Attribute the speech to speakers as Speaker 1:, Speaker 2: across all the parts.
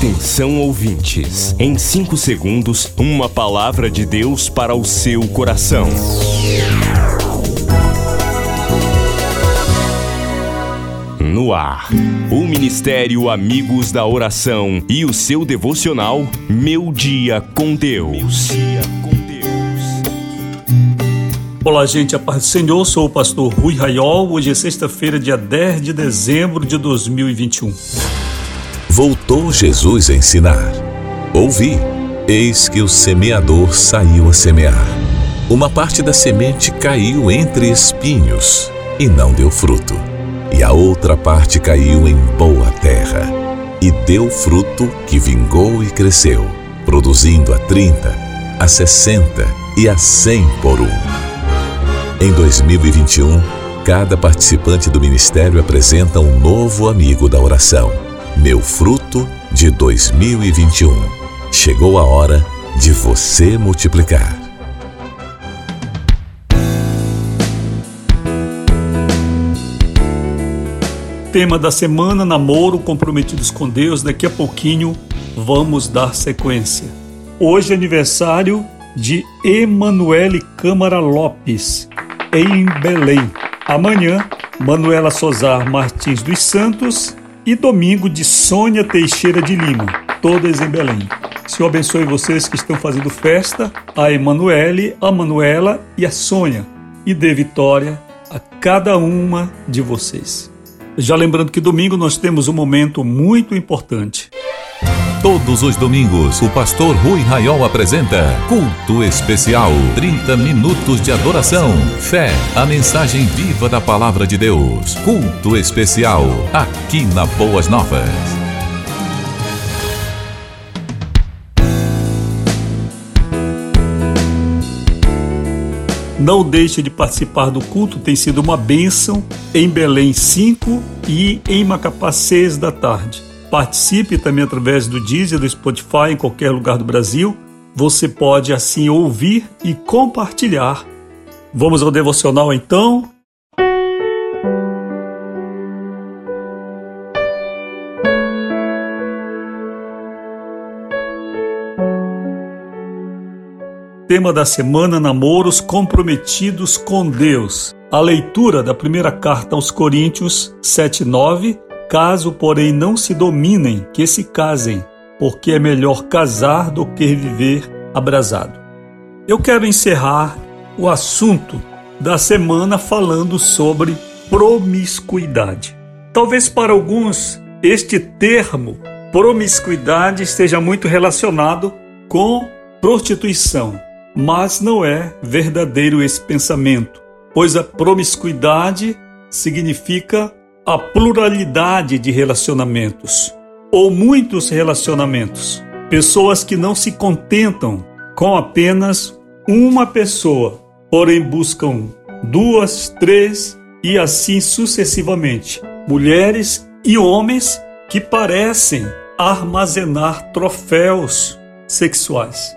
Speaker 1: Atenção ouvintes, em 5 segundos, uma palavra de Deus para o seu coração. No ar, o Ministério Amigos da Oração e o seu devocional Meu Dia com Deus.
Speaker 2: Olá, gente, a paz do Senhor, sou o pastor Rui Raiol. Hoje é sexta-feira, dia 10 de dezembro de 2021.
Speaker 3: Voltou Jesus a ensinar. Ouvi, eis que o semeador saiu a semear. Uma parte da semente caiu entre espinhos e não deu fruto. E a outra parte caiu em boa terra e deu fruto que vingou e cresceu, produzindo a 30, a 60 e a 100 por um. Em 2021, cada participante do ministério apresenta um novo amigo da oração meu fruto de 2021. Chegou a hora de você multiplicar.
Speaker 2: Tema da semana: namoro comprometidos com Deus. Daqui a pouquinho vamos dar sequência. Hoje é aniversário de Emanuele Câmara Lopes, em Belém. Amanhã, Manuela Sozar Martins dos Santos e domingo de Sônia Teixeira de Lima, todas em Belém. Senhor abençoe vocês que estão fazendo festa, a Emanuele, a Manuela e a Sônia, e dê vitória a cada uma de vocês. Já lembrando que domingo nós temos um momento muito importante.
Speaker 3: Todos os domingos, o pastor Rui Raiol apresenta Culto Especial. 30 minutos de adoração, fé, a mensagem viva da palavra de Deus. Culto Especial, aqui na Boas Novas.
Speaker 2: Não deixe de participar do culto, tem sido uma bênção em Belém 5 e em Macapá 6 da tarde. Participe também através do Deezer, do Spotify, em qualquer lugar do Brasil. Você pode assim ouvir e compartilhar. Vamos ao devocional então? Tema da semana: Namoros comprometidos com Deus. A leitura da primeira carta aos Coríntios 7:9 Caso, porém, não se dominem, que se casem, porque é melhor casar do que viver abrasado. Eu quero encerrar o assunto da semana falando sobre promiscuidade. Talvez para alguns este termo promiscuidade esteja muito relacionado com prostituição, mas não é verdadeiro esse pensamento, pois a promiscuidade significa a pluralidade de relacionamentos, ou muitos relacionamentos. Pessoas que não se contentam com apenas uma pessoa, porém buscam duas, três e assim sucessivamente. Mulheres e homens que parecem armazenar troféus sexuais.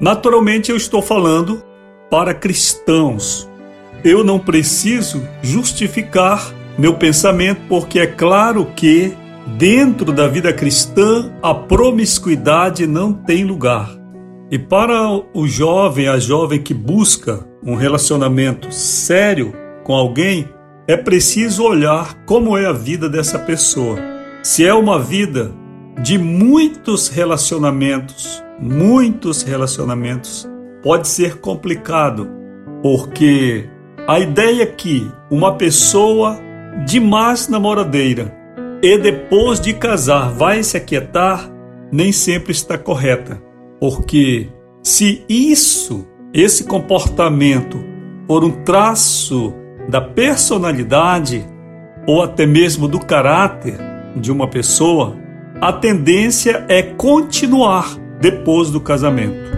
Speaker 2: Naturalmente, eu estou falando para cristãos. Eu não preciso justificar meu pensamento, porque é claro que dentro da vida cristã a promiscuidade não tem lugar. E para o jovem, a jovem que busca um relacionamento sério com alguém, é preciso olhar como é a vida dessa pessoa. Se é uma vida de muitos relacionamentos, muitos relacionamentos, pode ser complicado, porque a ideia é que uma pessoa de mais namoradeira e depois de casar vai se aquietar, nem sempre está correta. Porque se isso, esse comportamento, for um traço da personalidade ou até mesmo do caráter de uma pessoa, a tendência é continuar depois do casamento.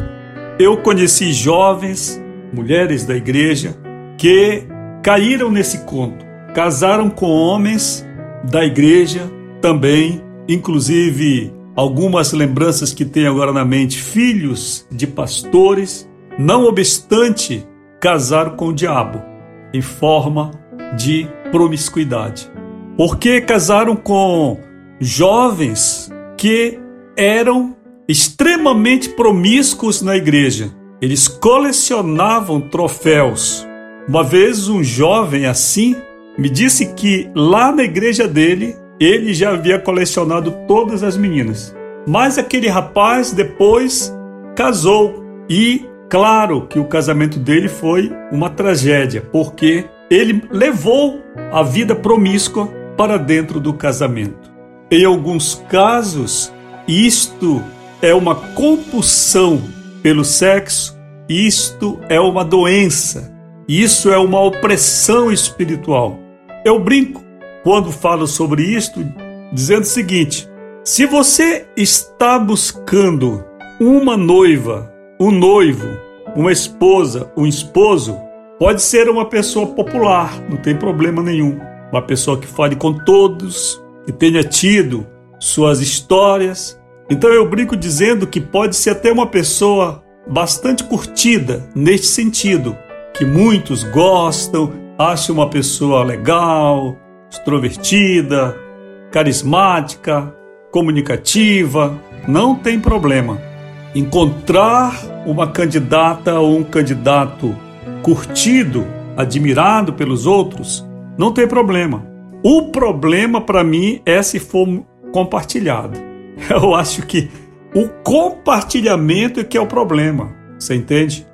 Speaker 2: Eu conheci jovens, mulheres da igreja, que caíram nesse conto casaram com homens da igreja também, inclusive algumas lembranças que tenho agora na mente, filhos de pastores, não obstante casaram com o diabo em forma de promiscuidade. Porque casaram com jovens que eram extremamente promíscuos na igreja. Eles colecionavam troféus. Uma vez um jovem assim me disse que lá na igreja dele ele já havia colecionado todas as meninas. Mas aquele rapaz depois casou e claro que o casamento dele foi uma tragédia, porque ele levou a vida promíscua para dentro do casamento. Em alguns casos, isto é uma compulsão pelo sexo, isto é uma doença, isso é uma opressão espiritual. Eu brinco quando falo sobre isto, dizendo o seguinte: se você está buscando uma noiva, um noivo, uma esposa, um esposo, pode ser uma pessoa popular, não tem problema nenhum. Uma pessoa que fale com todos, que tenha tido suas histórias. Então eu brinco dizendo que pode ser até uma pessoa bastante curtida neste sentido, que muitos gostam, acham uma pessoa legal, extrovertida, carismática, comunicativa, não tem problema. Encontrar uma candidata ou um candidato curtido, admirado pelos outros, não tem problema. O problema para mim é se for compartilhado. Eu acho que o compartilhamento é que é o problema. Você entende?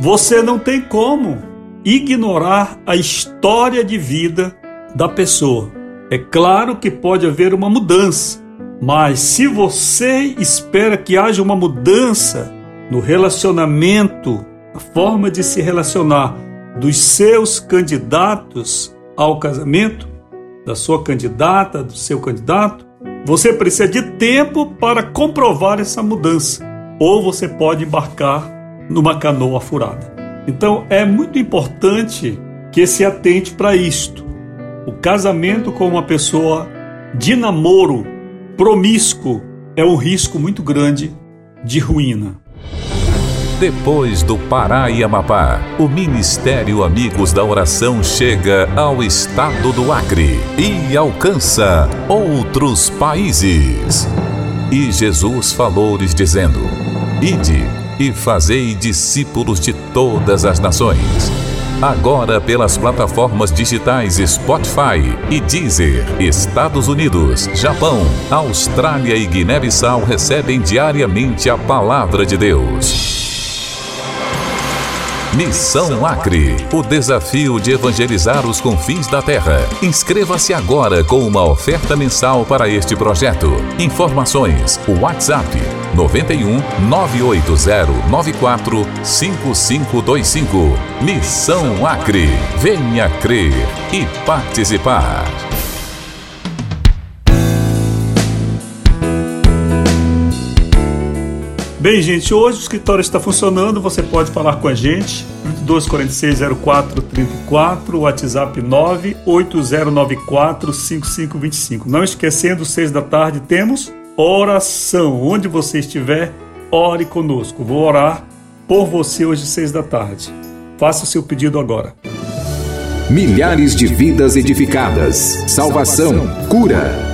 Speaker 2: Você não tem como ignorar a história de vida da pessoa. É claro que pode haver uma mudança, mas se você espera que haja uma mudança no relacionamento, a forma de se relacionar dos seus candidatos ao casamento, da sua candidata, do seu candidato, você precisa de tempo para comprovar essa mudança, ou você pode embarcar numa canoa furada. Então é muito importante que se atente para isto. O casamento com uma pessoa de namoro promíscuo é um risco muito grande de ruína.
Speaker 3: Depois do Pará e Amapá, o Ministério Amigos da Oração chega ao estado do Acre e alcança outros países. E Jesus falou-lhes dizendo: Ide e fazei discípulos de todas as nações Agora pelas plataformas digitais Spotify e Deezer, Estados Unidos, Japão, Austrália e Guiné-Bissau recebem diariamente a palavra de Deus. Missão Acre, o desafio de evangelizar os confins da terra. Inscreva-se agora com uma oferta mensal para este projeto. Informações: WhatsApp 91 980 94 5525. Missão Acre. Venha crer e participar.
Speaker 2: Bem, gente, hoje o escritório está funcionando, você pode falar com a gente. 2246-0434, WhatsApp 98094-5525. Não esquecendo, seis da tarde temos oração. Onde você estiver, ore conosco. Vou orar por você hoje, seis da tarde. Faça o seu pedido agora.
Speaker 4: Milhares de vidas edificadas, salvação, cura.